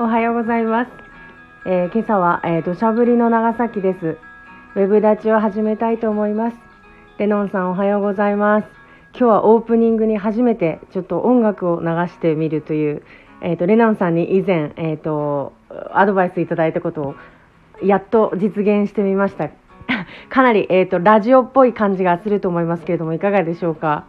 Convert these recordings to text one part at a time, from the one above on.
おはようございます。えー今朝は、えー、土砂降りの長崎です。ウェブ立ちを始めたいと思います。レノンさんおはようございます。今日はオープニングに初めてちょっと音楽を流してみるという、えっ、と、レノンさんに以前、えっ、と、アドバイスいただいたことをやっと実現してみました。かなり、えっ、と、ラジオっぽい感じがすると思いますけれども、いかがでしょうか？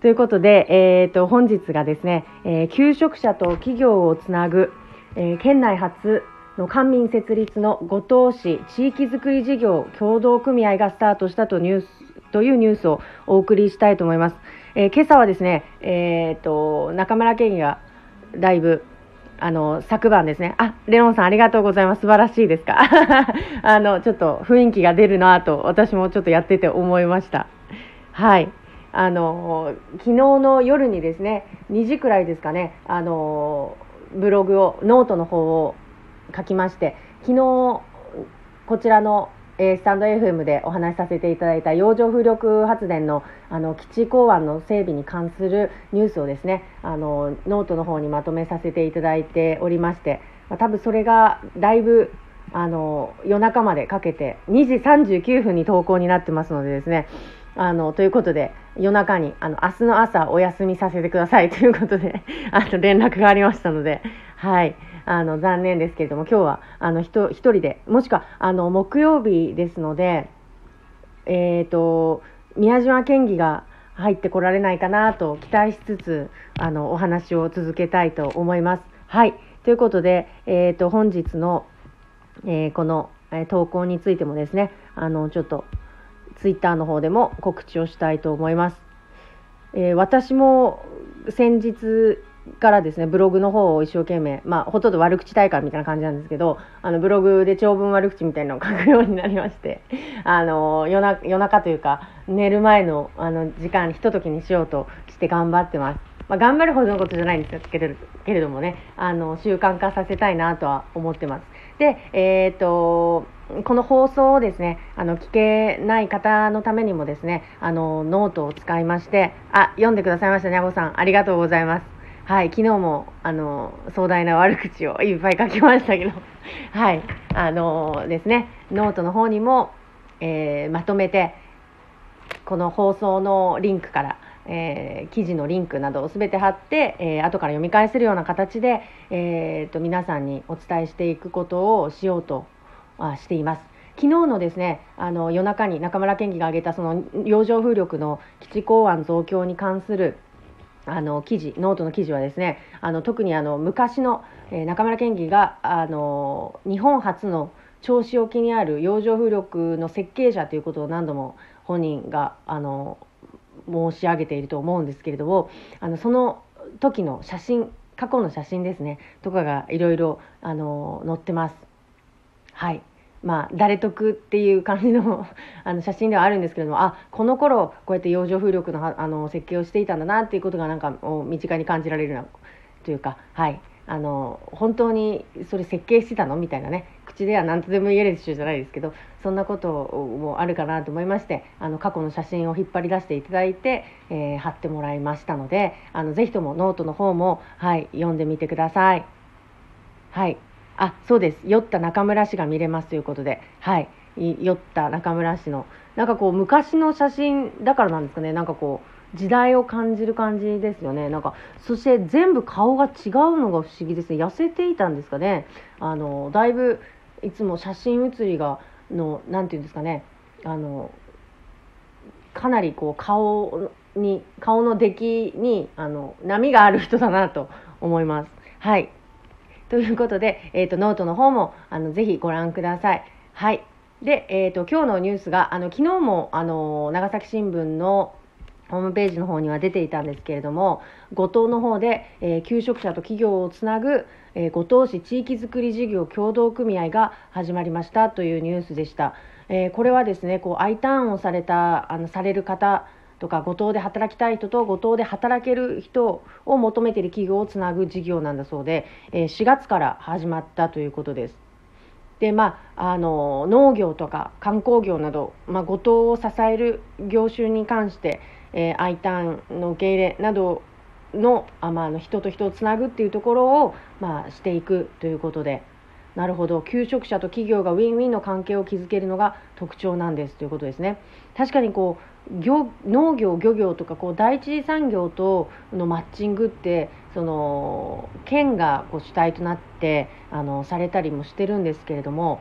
ということで、えー、と本日がですね、えー求職者と企業をつなぐ、えー県内初の官民設立の五島市地域づくり事業協同組合がスタートしたとニュースというニュースをお送りしたいと思います。えー今朝はですね、えー、と中村県議がだいぶあの昨晩ですね、あレノンさん、ありがとうございます、素晴らしいですか、あのちょっと雰囲気が出るなと、私もちょっとやってて思いました。はいあの昨日の夜にですね2時くらいですかねあのブログをノートの方を書きまして昨日こちらの、えースタンド FM でお話しさせていただいた洋上風力発電のあの基地港湾の整備に関するニュースをですねあのノートの方にまとめさせていただいておりまして、まあ、多分それがだいぶあの夜中までかけて2時39分に投稿になってますのでですねあのということで夜中にあの明日の朝お休みさせてください ということであの連絡がありましたので、はい、あの残念ですけれども今日はあの一人でもしくはあの木曜日ですので、えー、と宮島県議が入ってこられないかなと期待しつつあのお話を続けたいと思います。はいということで、えー、と本日の、えーこの、投稿についてもですねあのちょっとツイッターの方でも告知をしたいと思います。えー私も先日からですねブログの方を一生懸命、まあ、ほとんど悪口大会みたいな感じなんですけどあのブログで長文悪口みたいなのを書くようになりまして あの夜な夜中というか寝る前のあの時間ひとときにしようとして頑張ってます。まあ、頑張るほどのことじゃないんですけれけれどもねあの習慣化させたいなとは思ってます。で、えー、とこの放送をですねあの聞けない方のためにもですねあのノートを使いましてあ読んでくださいましたにゃごさん。ありがとうございます。はい昨日もあの壮大な悪口をいっぱい書きましたけど。はいあのですねノートの方にも、えーまとめてこの放送のリンクから、えー記事のリンクなどをすべて貼って、えー後から読み返せるような形で、えーと皆さんにお伝えしていくことをしようとしています。昨日のですねあの夜中に中村県議が挙げたその洋上風力の基地港湾増強に関するあの記事ノートの記事はですねあの特にあの昔の、え中村県議があの日本初の銚子沖にある洋上風力の設計者ということを何度も本人があの申し上げていると思うんですけれどもあのその時の写真過去の写真ですねとかがいろいろあの載ってます。はいまあ、誰得っていう感じの あの写真ではあるんですけれどもあこの頃こうやって洋上風力のあの設計をしていたんだなっていうことがなんか身近に感じられるなというか、はい、あの本当にそれ設計してたのみたいなね口では何とでも言えるでしょうじゃないですけどそんなこともあるかなと思いましてあの過去の写真を引っ張り出していただいて、えー貼ってもらいましたのであのぜひともノートの方も、はい、読んでみてください。はい。あ、そうです。酔った中村氏が見れますということで、はい。酔った中村氏の、なんかこう、昔の写真だからなんですかね。なんかこう、時代を感じる感じですよね。なんか、そして全部顔が違うのが不思議ですね。痩せていたんですかね。あの、だいぶ、いつも写真写りが、の、なんていうんですかね。あの、かなりこう顔に顔の出来にあの波がある人だなと思います。はいということで、えー、とノートの方もあのぜひご覧ください。はいで、えー、と今日のニュースがあの昨日もあの長崎新聞のホームページの方には出ていたんですけれども五島の方で、えー求職者と企業をつなぐ、えー五島市地域づくり事業協同組合が始まりましたというニュースでした、えーこれはですねこう I ターンをされたあのされる方とか五島で働きたい人と五島で働ける人を求めている企業をつなぐ事業なんだそうで、え4月から始まったということです。でまあ、あの農業とか観光業など、まあ、五島を支える業種に関して、えー、I ターンの受け入れなどのあ、まあ、の人と人をつなぐっていうところを、まあ、していくということでなるほど。求職者と企業がウィンウィンの関係を築けるのが特徴なんですということですね。確かにこう業農業漁業とかこう第一次産業とのマッチングってその県がこう主体となってあのされたりもしてるんですけれども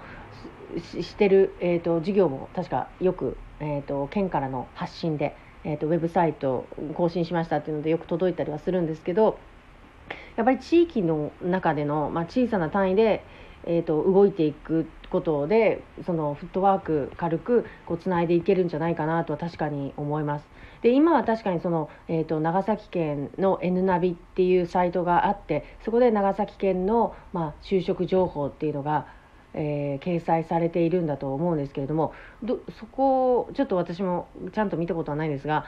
ししてる、えーと、事業も確かよく、えーと、県からの発信で、えーと、ウェブサイト更新しましたっていうのでよく届いたりはするんですけどやっぱり地域の中での、まあ、小さな単位で、えー、と動いていくことでそのフットワーク軽くこうつないでいけるんじゃないかなとは確かに思います。で今は確かにその、えーと、長崎県の N ナビっていうサイトがあってそこで長崎県の、まあ、就職情報っていうのが、えー、掲載されているんだと思うんですけれどもどそこをちょっと私もちゃんと見たことはないんですが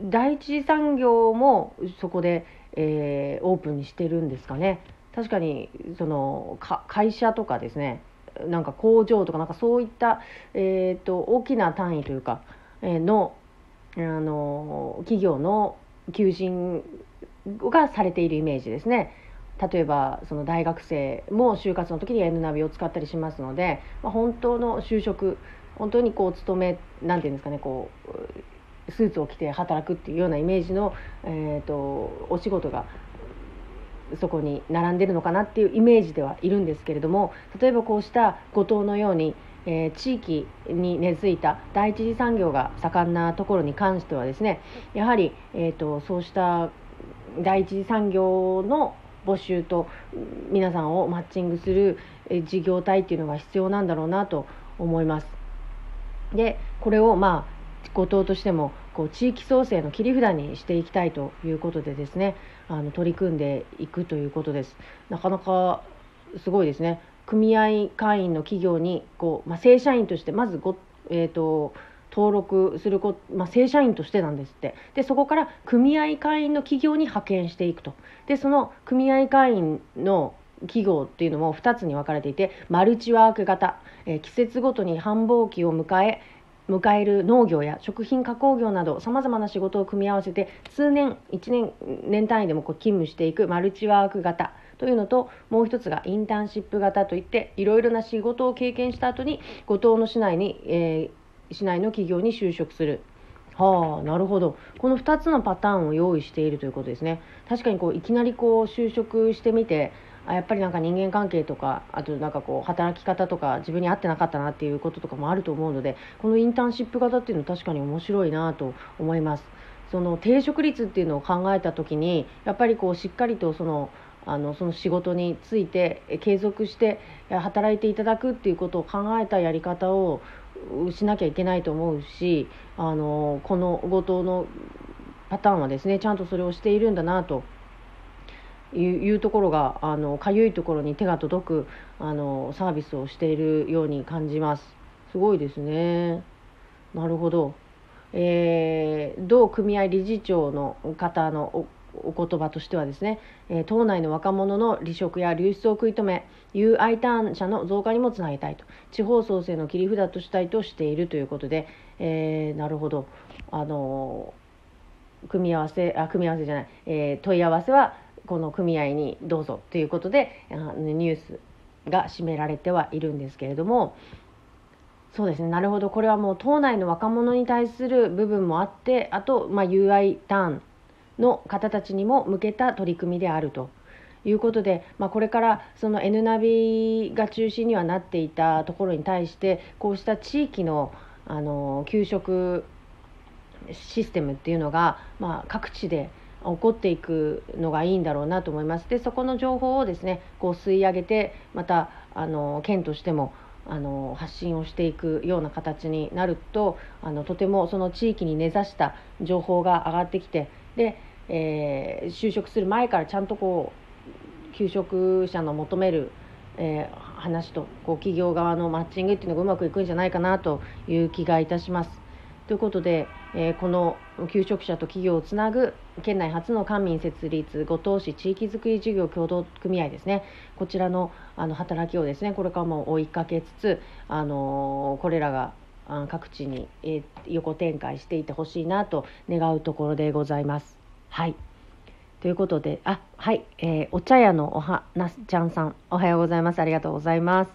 第一次産業もそこで、えー、オープンにしてるんですかね。確かにその会社とかですねなんか工場とかなんかそういった、えーと、大きな単位というか、えー、のあの企業の求人がされているイメージですね。例えばその大学生も就活の時に N ナビを使ったりしますので、まあ、本当の就職本当にこう勤めなんていうんですかねこうスーツを着て働くっていうようなイメージの、えーとお仕事がそこに並んでるのかなっていうイメージではいるんですけれども例えばこうした五島のように、えー、地域に根付いた第一次産業が盛んなところに関してはですねやはり、えーと、そうした第一次産業の募集と皆さんをマッチングする事業体っていうのが必要なんだろうなと思います。でこれをまあ後藤としてもこう地域創生の切り札にしていきたいということでですねあの取り組んでいくということです。なかなかすごいですね。組合会員の企業にこう、まあ、正社員としてまずご、えーと、登録するこ、まあ、正社員としてなんですって。でそこから組合会員の企業に派遣していくと。でその組合会員の企業っていうのも2つに分かれていてマルチワーク型、えー、季節ごとに繁忙期を迎え迎える農業や食品加工業などさまざまな仕事を組み合わせて数年1年年単位でもこう勤務していくマルチワーク型というのともう一つがインターンシップ型といっていろいろな仕事を経験した後に五島の市内に、えー、市内の企業に就職する。はあなるほど。この2つのパターンを用意しているということですね。確かにこういきなりこう就職してみてあやっぱりなんか人間関係とかあとなんかこう働き方とか自分に合ってなかったなっていうこととかもあると思うのでこのインターンシップ型っていうのは確かに面白いなと思います。その定職率っていうのを考えた時にやっぱりこうしっかりとそのあのその仕事について継続して働いていただくっていうことを考えたやり方をしなきゃいけないと思うしあのこの後藤のパターンはですねちゃんとそれをしているんだなというところがあのかゆいところに手が届くあのサービスをしているように感じます。すごいですね。なるほど、えー、同組合理事長の方のお言葉としてはですね、えー、党内の若者の離職や流出を食い止め UI ターン者の増加にもつなげたいと地方創生の切り札としたいとしているということで、えー、なるほど。あの組み合わせあ組み合わせじゃない、えー、問い合わせはこの組合にどうぞということでニュースが占められてはいるんですけれどもそうですねなるほどこれはもう党内の若者に対する部分もあってあと、まあ、UI ターンの方たちにも向けた取り組みであるということで、まあ、これからその N ナビが中心にはなっていたところに対してこうした地域のあの給食システムっていうのが、まあ、各地で起こっていくのがいいんだろうなと思います。でそこの情報をですねこう吸い上げてまたあの県としてもあの発信をしていくような形になるとあのとてもその地域に根ざした情報が上がってきてで、えー、就職する前からちゃんとこう求職者の求める、えー、話とこう企業側のマッチングっていうのがうまくいくんじゃないかなという気がいたします。ということで、えー、この求職者と企業をつなぐ県内初の官民設立五島市地域づくり事業協同組合ですねこちらのあの働きをですねこれからも追いかけつつ、あのー、これらが各地に、え、横展開していってほしいなと願うところでございます。はいということで、あ、はい、えー、お茶屋のおはなすちゃんさん、おはようございます。ありがとうございます。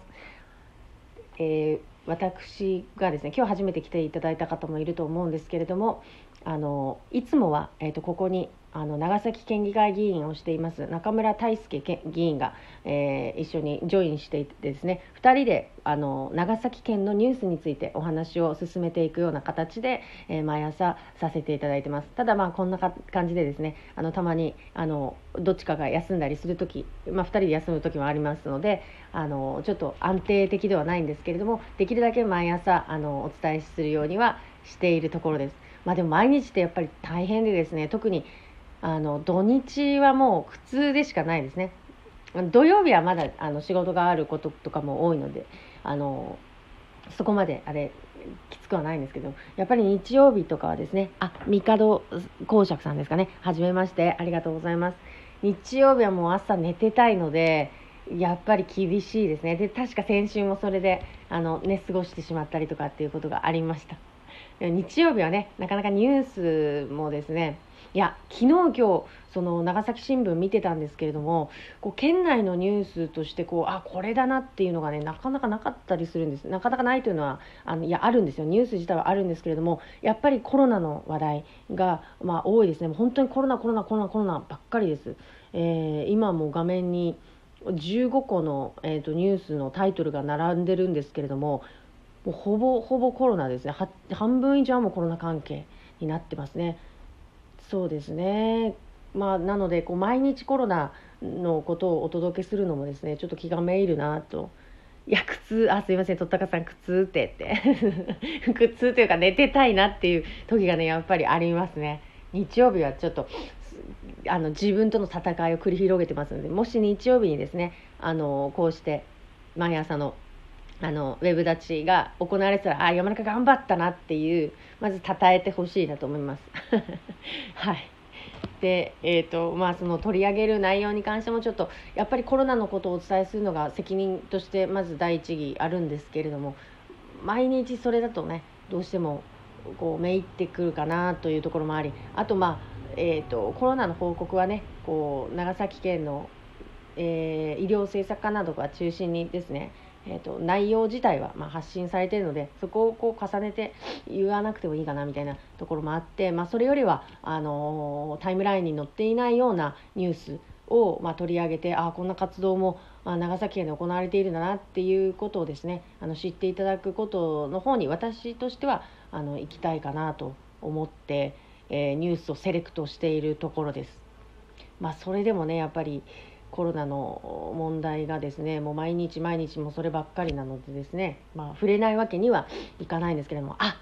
えー、私がですね、今日初めて来ていただいた方もいると思うんですけれども、あのいつもは、えーと、ここにあの長崎県議会議員をしています中村大輔議員が、えー、一緒にジョインしていてですね2人であの長崎県のニュースについてお話を進めていくような形で、えー、毎朝させていただいてますただまあこんな感じでですねあのたまにあのどっちかが休んだりする時、まあ、2人で休む時もありますのであのちょっと安定的ではないんですけれどもできるだけ毎朝あのお伝えするようにはしているところです。まあでも毎日ってやっぱり大変でですね特にあの土日はもう苦痛でしかないですね。土曜日はまだあの仕事があることとかも多いのであのそこまであれきつくはないんですけどやっぱり日曜日とかはですねあ帝公爵さんですかね。はじめましてありがとうございます。日曜日はもう朝寝てたいのでやっぱり厳しいですね。で確か先週もそれであの寝過ごしてしまったりとかっていうことがありました。日曜日はねなかなかニュースもですねいや昨日今日その長崎新聞見てたんですけれどもこう県内のニュースとしてこうあこれだなっていうのがねなかなかなかったりするんです。なかなかないというのはあのいやあるんですよ。ニュース自体はあるんですけれどもやっぱりコロナの話題が、まあ、多いですね。本当にコロナコロナコロナコロナばっかりです、えー、今も画面に15個の、えーとニュースのタイトルが並んでるんですけれどももうほぼほぼコロナですね。半分以上はもうコロナ関係になってますね。そうですね。まあなのでこう毎日コロナのことをお届けするのもですねちょっと気がめいるなと。いや苦痛あすいませんとったかさん苦痛ってって。苦痛というか寝てたいなっていう時がねやっぱりありますね。日曜日はちょっとあの自分との戦いを繰り広げてますのでもし日曜日にですねあのこうして毎朝のあのウェブ立ちが行われてたらあ山中頑張ったなっていうまず称えてほしいなと思います。はいでえーとまあ、その取り上げる内容に関してもちょっとやっぱりコロナのことをお伝えするのが責任としてまず第一義あるんですけれども毎日それだとねどうしてもこうめいってくるかなというところもありあとまあ、えーと、コロナの報告はねこう長崎県の、えー、医療政策課などが中心にですねえーと、内容自体はま発信されているのでそこをこう重ねて言わなくてもいいかなみたいなところもあって、まあ、それよりはあのー、タイムラインに載っていないようなニュースを、ま、取り上げてあこんな活動も長崎県で行われているんだなっていうことをですねあの知っていただくことの方に私としてはあの行きたいかなと思って、えー、ニュースをセレクトしているところです。まあ、それでもねやっぱりコロナの問題がですねもう毎日毎日もそればっかりなのでですね、まあ、触れないわけにはいかないんですけれどもあ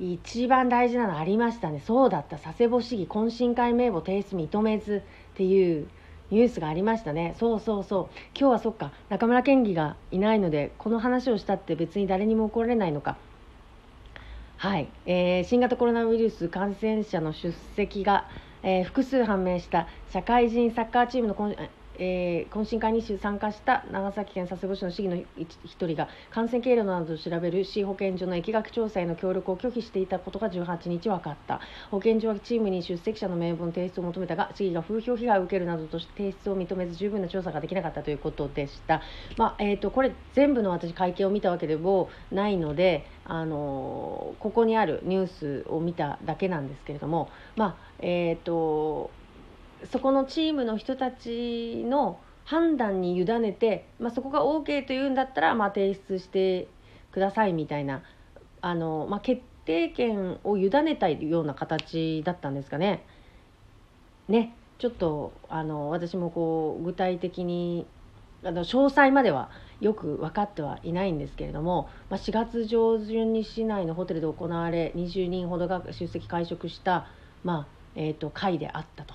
一番大事なのありましたね。そうだった。佐世保市議懇親会名簿提出認めずっていうニュースがありましたね。そうそうそう。今日はそっか中村県議がいないのでこの話をしたって別に誰にも怒られないのか。はい、えー、新型コロナウイルス感染者の出席がえー、複数判明した社会人サッカーチームのえー、懇親会に参加した長崎県佐世保市の市議の一人が感染経路などを調べる市保健所の疫学調査への協力を拒否していたことが18日分かった。保健所はチームに出席者の名簿の提出を求めたが市議が風評被害を受けるなどとして提出を認めず十分な調査ができなかったということでした、まあ、えーと、これ全部の私会見を見たわけでもないので、あのー、ここにあるニュースを見ただけなんですけれども、まあえーとそこのチームの人たちの判断に委ねて、まあ、そこが OK というんだったら、まあ、提出してくださいみたいなあの、まあ、決定権を委ねたいような形だったんですかね。ねちょっとあの私もこう具体的にあの詳細まではよく分かってはいないんですけれども、まあ、4月上旬に市内のホテルで行われ20人ほどが出席会食した、まあえーと会であったと。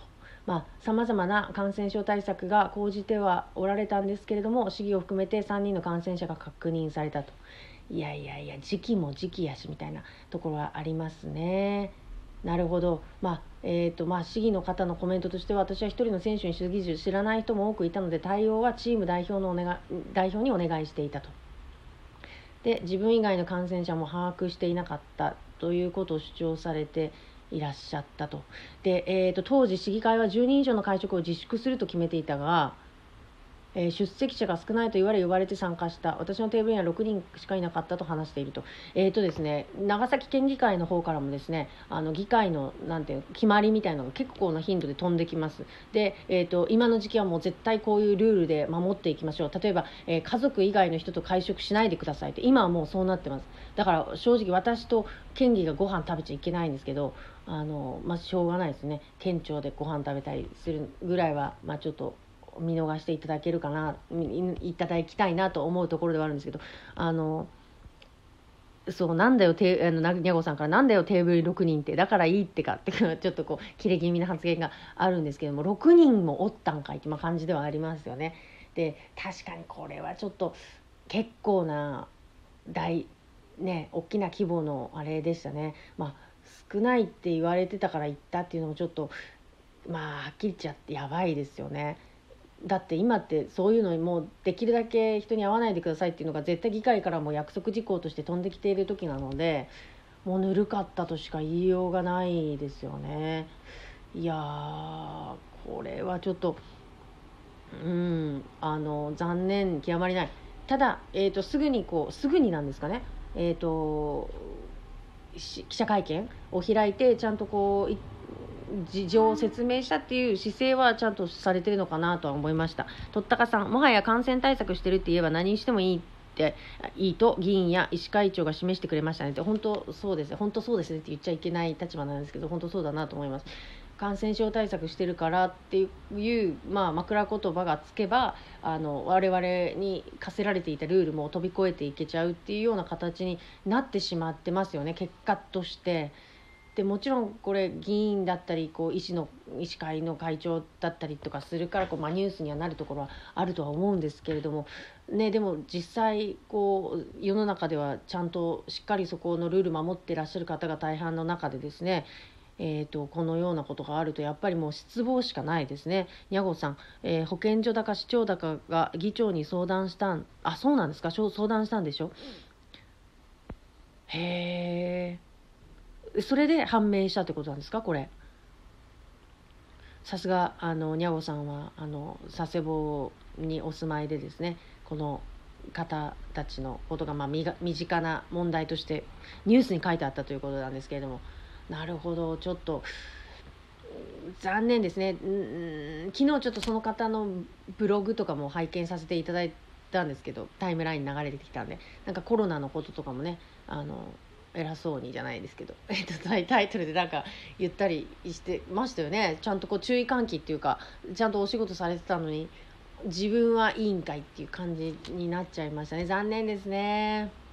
さまざ、まな感染症対策が講じてはおられたんですけれども市議を含めて3人の感染者が確認されたと。いやいやいや時期も時期やしみたいなところはありますね。なるほど、まあえーとまあ、市議の方のコメントとしては私は1人の選手に主義中知らない人も多くいたので対応はチーム代表のお願代表にお願いしていたと。で自分以外の感染者も把握していなかったということを主張されていらっしゃったと。で、えーと、当時市議会は10人以上の会食を自粛すると決めていたが、えー、出席者が少ないと言われ呼ばれて参加した。私のテーブルには6人しかいなかったと話していると,、えーとですね、長崎県議会の方からもですねあの議会のなんていう決まりみたいなのが結構な頻度で飛んできます。で、えーと、今の時期はもう絶対こういうルールで守っていきましょう。例えば、えー、家族以外の人と会食しないでくださいって。今はもうそうなってます。だから正直私と県議がご飯食べちゃいけないんですけどあの、まあ、しょうがないですね県庁でご飯食べたりするぐらいは、まあ、ちょっと見逃していただけるかないただきたいなと思うところではあるんですけどあのそうなんだよてあのにゃごさんからなんだよテーブル6人ってだからいいってかってちょっとこう切れ気味な発言があるんですけども6人もおったんかいって、まあ、感じではありますよね。で確かにこれはちょっと結構な大ね大きな規模のあれでしたね。まあ少ないって言われてたから行ったっていうのもちょっとまあはっきり言っちゃってやばいですよね。だって今ってそういうのにもうできるだけ人に会わないでくださいっていうのが絶対議会からも約束事項として飛んできている時なのでもうぬるかったとしか言いようがないですよね。いやこれはちょっとうんあの残念極まりないただ、えーと、すぐにこうすぐになんですかねえっ、ー、と記者会見を開いてちゃんとこう事情を説明したっていう姿勢はちゃんとされてるのかなとは思いました。とったかさんもはや感染対策してるって言えば何してもいいっていいと議員や医師会長が示してくれましたねって。本当そうです本当そうですねって言っちゃいけない立場なんですけど本当そうだなと思います。感染症対策してるからっていう、まあ、枕言葉がつけばあの我々に課せられていたルールも飛び越えていけちゃうっていうような形になってしまってますよね結果として。でもちろんこれ議員だったりこう医師の医師会の会長だったりとかするからこう、まあ、ニュースにはなるところはあるとは思うんですけれども、ね、でも実際こう世の中ではちゃんとしっかりそこのルール守ってらっしゃる方が大半の中でですねえーと、このようなことがあるとやっぱりもう失望しかないですね。にゃごさん、えー、保健所だか市長だかが議長に相談したんあそうなんですか？相談したんでしょ？へえそれで判明したってことなんですか？これ。さすがあのにゃおさんはあの佐世保にお住まいでですねこの方たちのことが、まあ、身近な問題としてニュースに書いてあったということなんですけれどもなるほど。ちょっと残念ですね。ん昨日ちょっとその方のブログとかも拝見させていただいたんですけどタイムライン流れてきたんでなんかコロナのこととかもねあの偉そうにじゃないですけど、えっと、タイトルでなんか言ったりしてましたよね。ちゃんとこう注意喚起っていうかちゃんとお仕事されてたのに自分は委員会っていう感じになっちゃいましたね。残念ですね。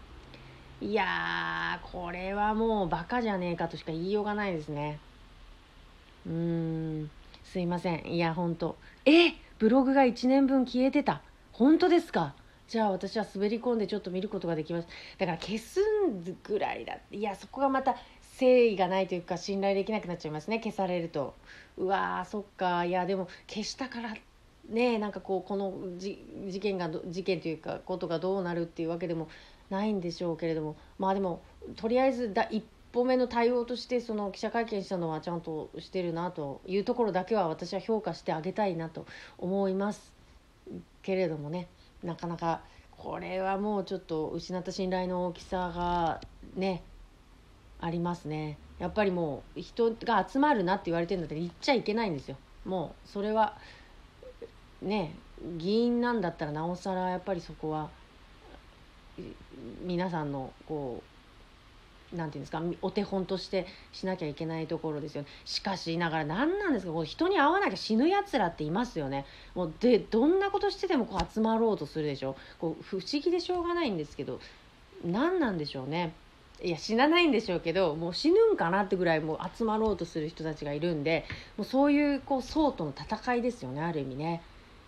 いやーこれはもうバカじゃねえかとしか言いようがないですね。うーん。すいません。いやほんと。えブログが1年分消えてた。本当ですか？じゃあ私は滑り込んでちょっと見ることができます。だから消すぐらいだ。いやそこがまた誠意がないというか信頼できなくなっちゃいますね。消されると。うわーそっか。いやでも消したからねなんかこうこの事件が事件というかことがどうなるっていうわけでもないんでしょうけれどもまあでもとりあえずだ一歩目の対応としてその記者会見したのはちゃんとしてるなというところだけは私は評価してあげたいなと思いますけれどもね。なかなかこれはもうちょっと失った信頼の大きさがねありますねやっぱりもう人が集まるなって言われてるんだったら言っちゃいけないんですよもうそれはね議員なんだったらなおさらやっぱりそこは皆さんのこうなんていうんですかお手本としてしなきゃいけないところですよ、ね、しかしながら何なんですかこう人に会わなきゃ死ぬやつらっていますよね。もうでどんなことしてでもこう集まろうとするでしょ。こう不思議でしょうがないんですけど何なんでしょうね。いや死なないんでしょうけどもう死ぬんかなってぐらいもう集まろうとする人たちがいるんでもうそういうこう層との戦いですよねある意味ね。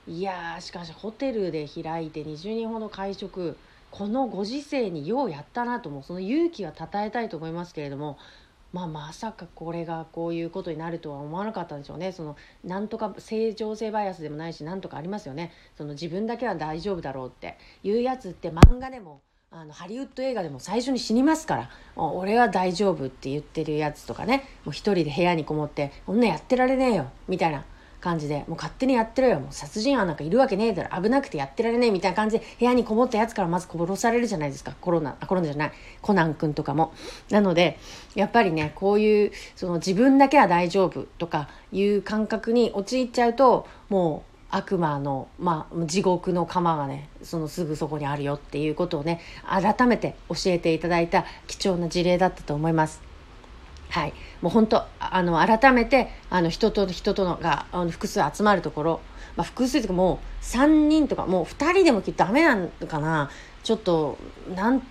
いやしかしホテルで開いて20人ほど会食。このご時世にようやったなともその勇気はたたえたいと思いますけれども、まあ、まさかこれがこういうことになるとは思わなかったんでしょうね。そのなんとか正常性バイアスでもないしなんとかありますよね。その自分だけは大丈夫だろうって。いうやつって漫画でもあのハリウッド映画でも最初に死にますから俺は大丈夫って言ってるやつとかね。もう一人で部屋にこもってこんなやってられねえよみたいな。感じでもう勝手にやってろよもう殺人犯なんかいるわけねえだろ危なくてやってられねえみたいな感じで部屋にこもったやつからまず殺されるじゃないですかコロナあコロナじゃないコナン君とかもなのでやっぱりねこういうその自分だけは大丈夫とかいう感覚に陥っちゃうともう悪魔の、まあ、地獄の釜がねそのすぐそこにあるよっていうことをね改めて教えていただいた貴重な事例だったと思います。はい、もう本当あの改めてあの人と人とのがあの複数集まるところ、まあ、複数というかもう3人とかもう2人でもきっとダメなのかなちょっとなん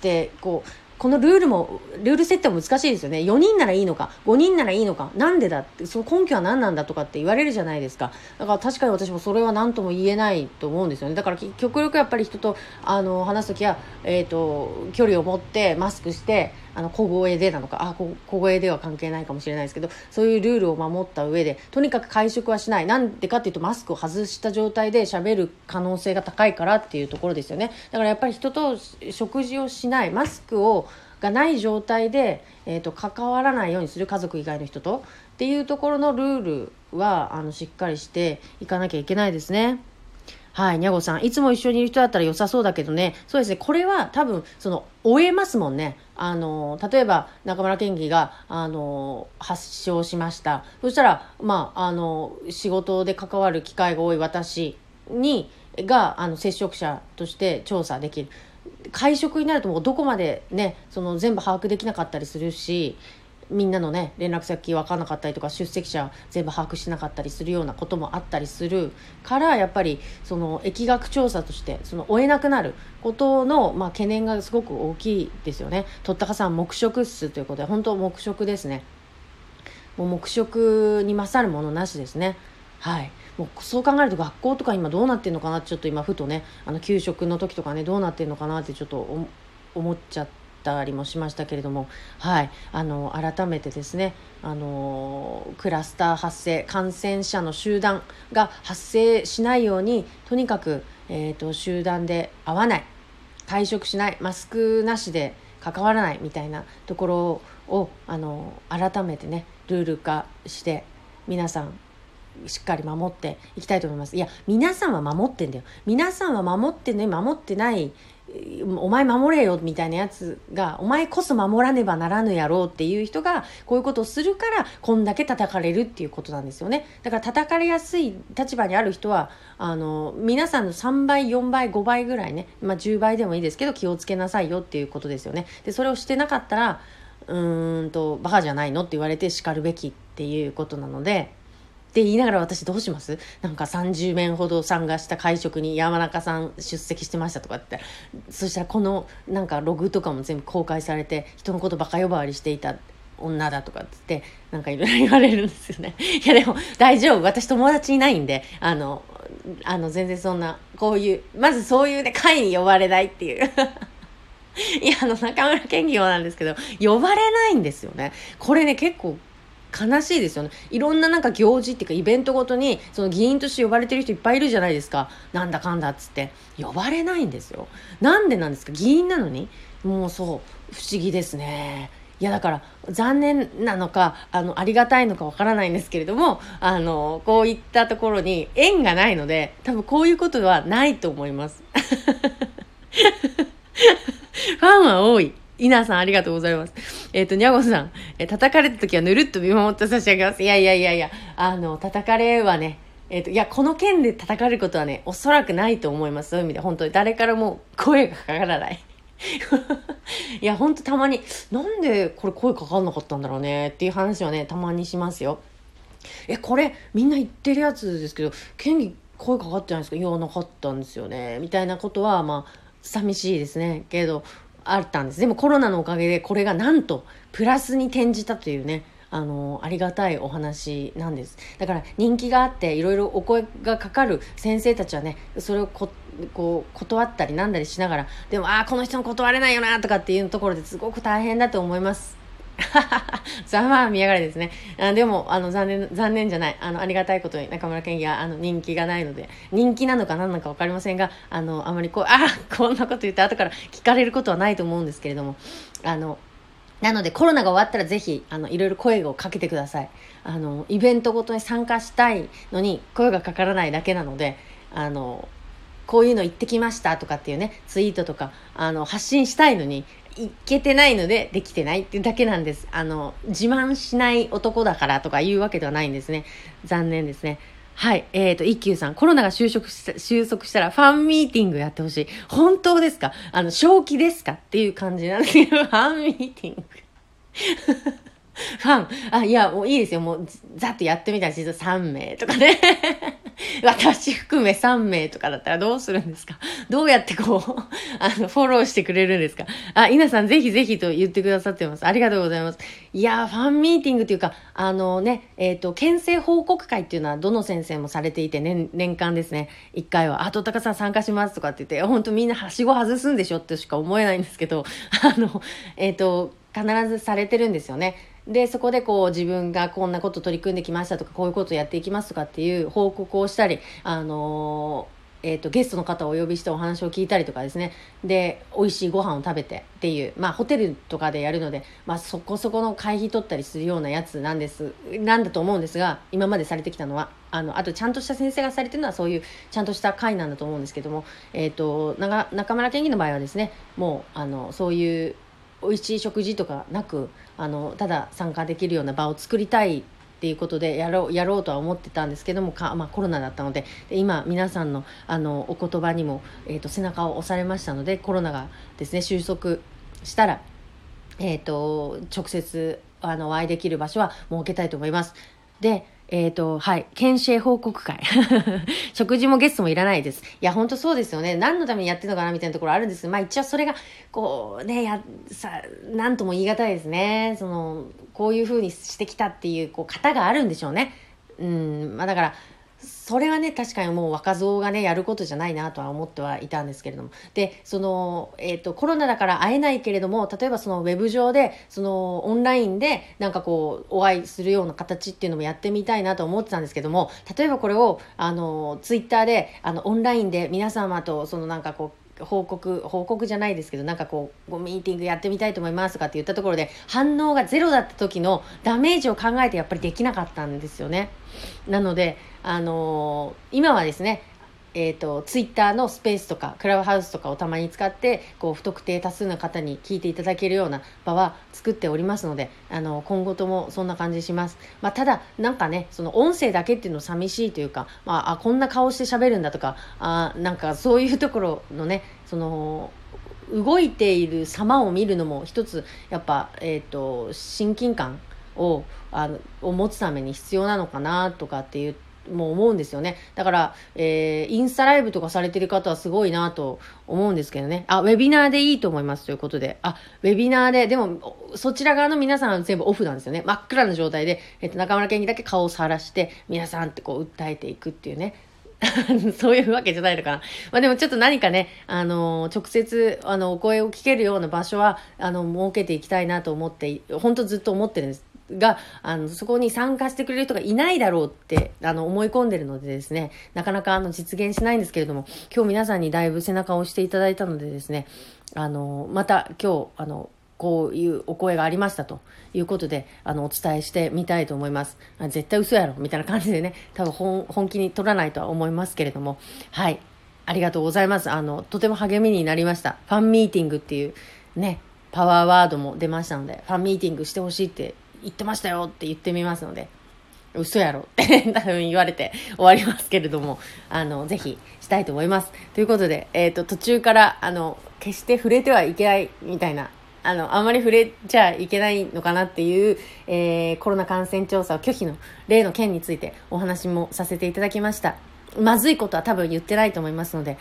てこうこのルールも、ルール設定も難しいですよね。4人ならいいのか、5人ならいいのか、なんでだって、その根拠は何なんだとかって言われるじゃないですか。だから確かに私もそれは何とも言えないと思うんですよね。だから極力やっぱり人とあの話すときは、え、ー、と、距離を持ってマスクして、あの小声でなのかあ小声では関係ないかもしれないですけどそういうルールを守った上でとにかく会食はしない。なんでかっていうとマスクを外した状態で喋る可能性が高いからっていうところですよね。だからやっぱり人と食事をしない。マスクをがない状態で、えーと、関わらないようにする。家族以外の人と。っていうところのルールはあのしっかりしていかなきゃいけないですね。はい、にゃごさん。いつも一緒にいる人だったら良さそうだけどね。そうですね。これは多分、その、終えますもんね。あの、例えば、中村健議が、あの、発症しました。そしたら、まあ、あの、仕事で関わる機会が多い私に、が、あの、接触者として調査できる。会食になるともうどこまでね、その全部把握できなかったりするし、みんなのね連絡先分かんなかったりとか出席者全部把握しなかったりするようなこともあったりするからやっぱりその疫学調査としてその追えなくなることの、まあ、懸念がすごく大きいですよね。とったかさん黙食数ということで本当黙食ですね。もう黙食に勝るものなしですね。はい。もうそう考えると学校とか今どうなってるのかなちょっと今ふとねあの給食の時とかねどうなってるのかなってちょっと思っちゃって。ったりもしましたけれども、はい、あの改めてですねあのクラスター発生感染者の集団が発生しないようにとにかく、えーと、集団で会わない会食しないマスクなしで関わらないみたいなところをあの改めてねルール化して皆さんしっかり守っていきたいと思います。いや、皆さんは守ってんだよ。皆さんは守ってね、守ってないお前守れよみたいなやつが、お前こそ守らねばならぬやろうっていう人が、こういうことをするから、こんだけ叩かれるっていうことなんですよね。だから叩かれやすい立場にある人は、あの、皆さんの3倍、4倍、5倍ぐらいね、まあ10倍でもいいですけど、気をつけなさいよっていうことですよね。で、それをしてなかったら、うーんと、バカじゃないのって言われて叱るべきっていうことなので、って言いながら私どうします？なんか30名ほど参加した会食に山中さん出席してましたとかって。そしたらこのなんかログとかも全部公開されて人のことバカ呼ばわりしていた女だとかっつってなんかいろいろ言われるんですよね。いやでも大丈夫。私友達いないんであのあの全然そんなこういうまずそういうね会に呼ばれないっていう。いやあの中村健議なんですけど呼ばれないんですよね。これね結構悲しいですよね。いろんななんか行事っていうかイベントごとにその議員として呼ばれてる人いっぱいいるじゃないですか。なんだかんだっつって。呼ばれないんですよ。なんでなんですか？議員なのに？もうそう、不思議ですね。いやだから残念なのかあのありがたいのかわからないんですけれどもあのこういったところに縁がないので多分こういうことはないと思います ファンは多い稲さんありがとうございます。えっ、ー、と、にゃごさん、えー、叩かれた時はぬるっと見守って差し上げます。いやいやいやいや、あの、叩かれはね、えっ、ー、と、いや、この件で叩かれることはね、おそらくないと思います。そういう意味で、本当に誰からも声がかからない。いや、ほんとたまに、なんでこれ声かかんなかったんだろうねっていう話はね、たまにしますよ。え、これ、みんな言ってるやつですけど、県議声かかってないですか？いや、なかったんですよね。みたいなことは、まあ、寂しいですね。けど、あったんです。でもコロナのおかげでこれがなんとプラスに転じたというね、あの、ありがたいお話なんです。だから人気があっていろいろお声がかかる先生たちはね、それをここう断ったりなんだりしながら、でも、ああ、この人も断れないよなとかっていうところですごく大変だと思います。ざまあ見やがれですね。あでも、あの、残念、残念じゃない。あの、ありがたいことに中村健議は、あの、人気がないので、人気なのか何なのか分かりませんが、あの、あまりこう、あこんなこと言って後から聞かれることはないと思うんですけれども、あの、なのでコロナが終わったらぜひ、あの、いろいろ声をかけてください。あの、イベントごとに参加したいのに声がかからないだけなので、あの、こういうの行ってきましたとかっていうね、ツイートとか、あの、発信したいのに、いけてないのでできてないっていうだけなんです。あの、自慢しない男だからとかいうわけではないんですね。残念ですね。はい。えっ、ー、と、一休さん、コロナが収束した収束したらファンミーティングやってほしい。本当ですか？あの、正気ですか？っていう感じなんですけど、ファンミーティング。ファン、あ、いや、もういいですよ。もう、ざっとやってみたら、実は3名とかね。私含め3名とかだったらどうするんですか？どうやってこう、あの、フォローしてくれるんですか？あ、稲さんぜひぜひと言ってくださってます。ありがとうございます。いやファンミーティングっていうか、あのね、えっ、ー、と、県政報告会っていうのはどの先生もされていて、年、年間ですね。1回は、あ、とたかさん参加しますとかって言って、本当みんなはしご外すんでしょってしか思えないんですけど、あの、えっ、ー、と、必ずされてるんですよね。でそこでこう自分がこんなこと取り組んできましたとかこういうことやっていきますとかっていう報告をしたり、あのーえーと、ゲストの方をお呼びしてお話を聞いたりとかですねで美味しいご飯を食べてっていうまあホテルとかでやるので、まあ、そこそこの会費取ったりするようなやつなんですなんだと思うんですが今までされてきたのはあのあとちゃんとした先生がされてるのはそういうちゃんとした会なんだと思うんですけども、えー、と中村県議の場合はですねもうあのそういう美味しい食事とかなくあのただ参加できるような場を作りたいっていうことでやろうやろうとは思ってたんですけどもか、まあ、コロナだったのでで今皆さんのあのお言葉にも、えーと、背中を押されましたのでコロナがですね収束したら、えーと、と直接あのお会いできる場所は設けたいと思います。でえっ、ー、と、はい。検証報告会。食事もゲストもいらないです。いや、ほんとそうですよね。何のためにやってるのかなみたいなところあるんですまあ一応それが、こう、ね、や、さ、なんとも言い難いですね。その、こういうふうにしてきたっていう、こう、型があるんでしょうね。うん、まあだから、それはね確かにもう若造がねやることじゃないなとは思ってはいたんですけれども。でその、えーと、コロナだから会えないけれども例えばそのウェブ上でそのオンラインでなんかこうお会いするような形っていうのもやってみたいなと思ってたんですけども例えばこれをあのツイッターであのオンラインで皆様とそのなんかこう報告報告じゃないですけどなんかこうミーティングやってみたいと思いますとかって言ったところで反応がゼロだった時のダメージを考えてやっぱりできなかったんですよね。なのであのー、今はですねえーと、ツイッターのスペースとかクラブハウスとかをたまに使ってこう不特定多数の方に聞いていただけるような場は作っておりますのであの今後ともそんな感じします、まあ、ただなんかねその音声だけっていうの寂しいというか、まあ、あこんな顔して喋るんだとかあなんかそういうところのねその動いている様を見るのも一つやっぱ、えーと、と親近感をあのを持つために必要なのかなとかっていうもう思うんですよね。だから、えー、インスタライブとかされてる方はすごいなと思うんですけどね。あ、ウェビナーでいいと思いますということで。あ、ウェビナーで、でも、そちら側の皆さんは全部オフなんですよね。真っ暗な状態で、えっ、と、中村健にだけ顔をさらして、皆さんってこう、訴えていくっていうね。そういうわけじゃないのかな。まあでもちょっと何かね、あの直接、あの、お声を聞けるような場所は、あの、設けていきたいなと思って、本当ずっと思ってるんです。があのそこに参加してくれる人がいないだろうってあの思い込んでるのでですねなかなかあの実現しないんですけれども今日皆さんにだいぶ背中を押していただいたのでですねあのまた今日あのこういうお声がありましたということであのお伝えしてみたいと思います。絶対嘘やろみたいな感じでね多分本気に取らないとは思いますけれどもはい。ありがとうございます。あのとても励みになりました。ファンミーティングっていうねパワーワードも出ましたのでファンミーティングしてほしいって言ってましたよって言ってみますので、嘘やろって 多分言われて終わりますけれども、あの、ぜひしたいと思います。ということで、えっ、ー、と、途中から、あの、決して触れてはいけないみたいな、あの、あまり触れちゃいけないのかなっていう、えー、コロナ感染調査を拒否の例の件についてお話もさせていただきました。まずいことは多分言ってないと思いますので、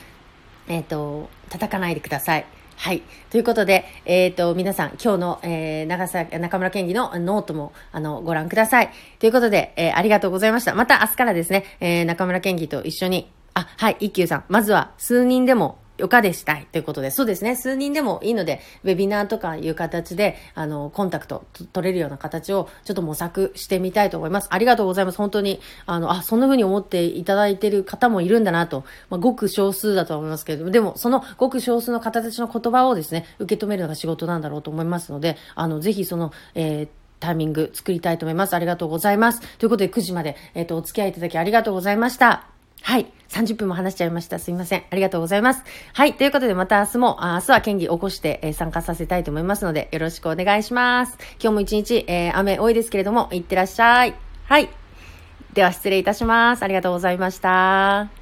えっ、ー、と、叩かないでください。はい。ということで、えっ、ー、と、皆さん、今日の、えー、長崎、中村県議のノートも、あの、ご覧ください。ということで、えー、ありがとうございました。また明日からですね、えー、中村県議と一緒に、あ、はい、一休さん。まずは、数人でも、かでしたいということで、そうですね、数人でもいいので、ウェビナーとかいう形で、あの、コンタクト取れるような形をちょっと模索してみたいと思います。ありがとうございます。本当に、あの、あ、そんな風に思っていただいてる方もいるんだなと、まあ、ごく少数だと思いますけれども、でも、そのごく少数の方たちの言葉をですね、受け止めるのが仕事なんだろうと思いますので、あの、ぜひその、えータイミング作りたいと思います。ありがとうございます。ということで9時まで、えっ、ー、と、お付き合いいただきありがとうございました。はい。30分も話しちゃいました。すいません。ありがとうございます。はい。ということで、また明日も、あ明日は県議起こして、えー、参加させたいと思いますので、よろしくお願いします。今日も一日、えー、雨多いですけれども、いってらっしゃい。はい。では失礼いたします。ありがとうございました。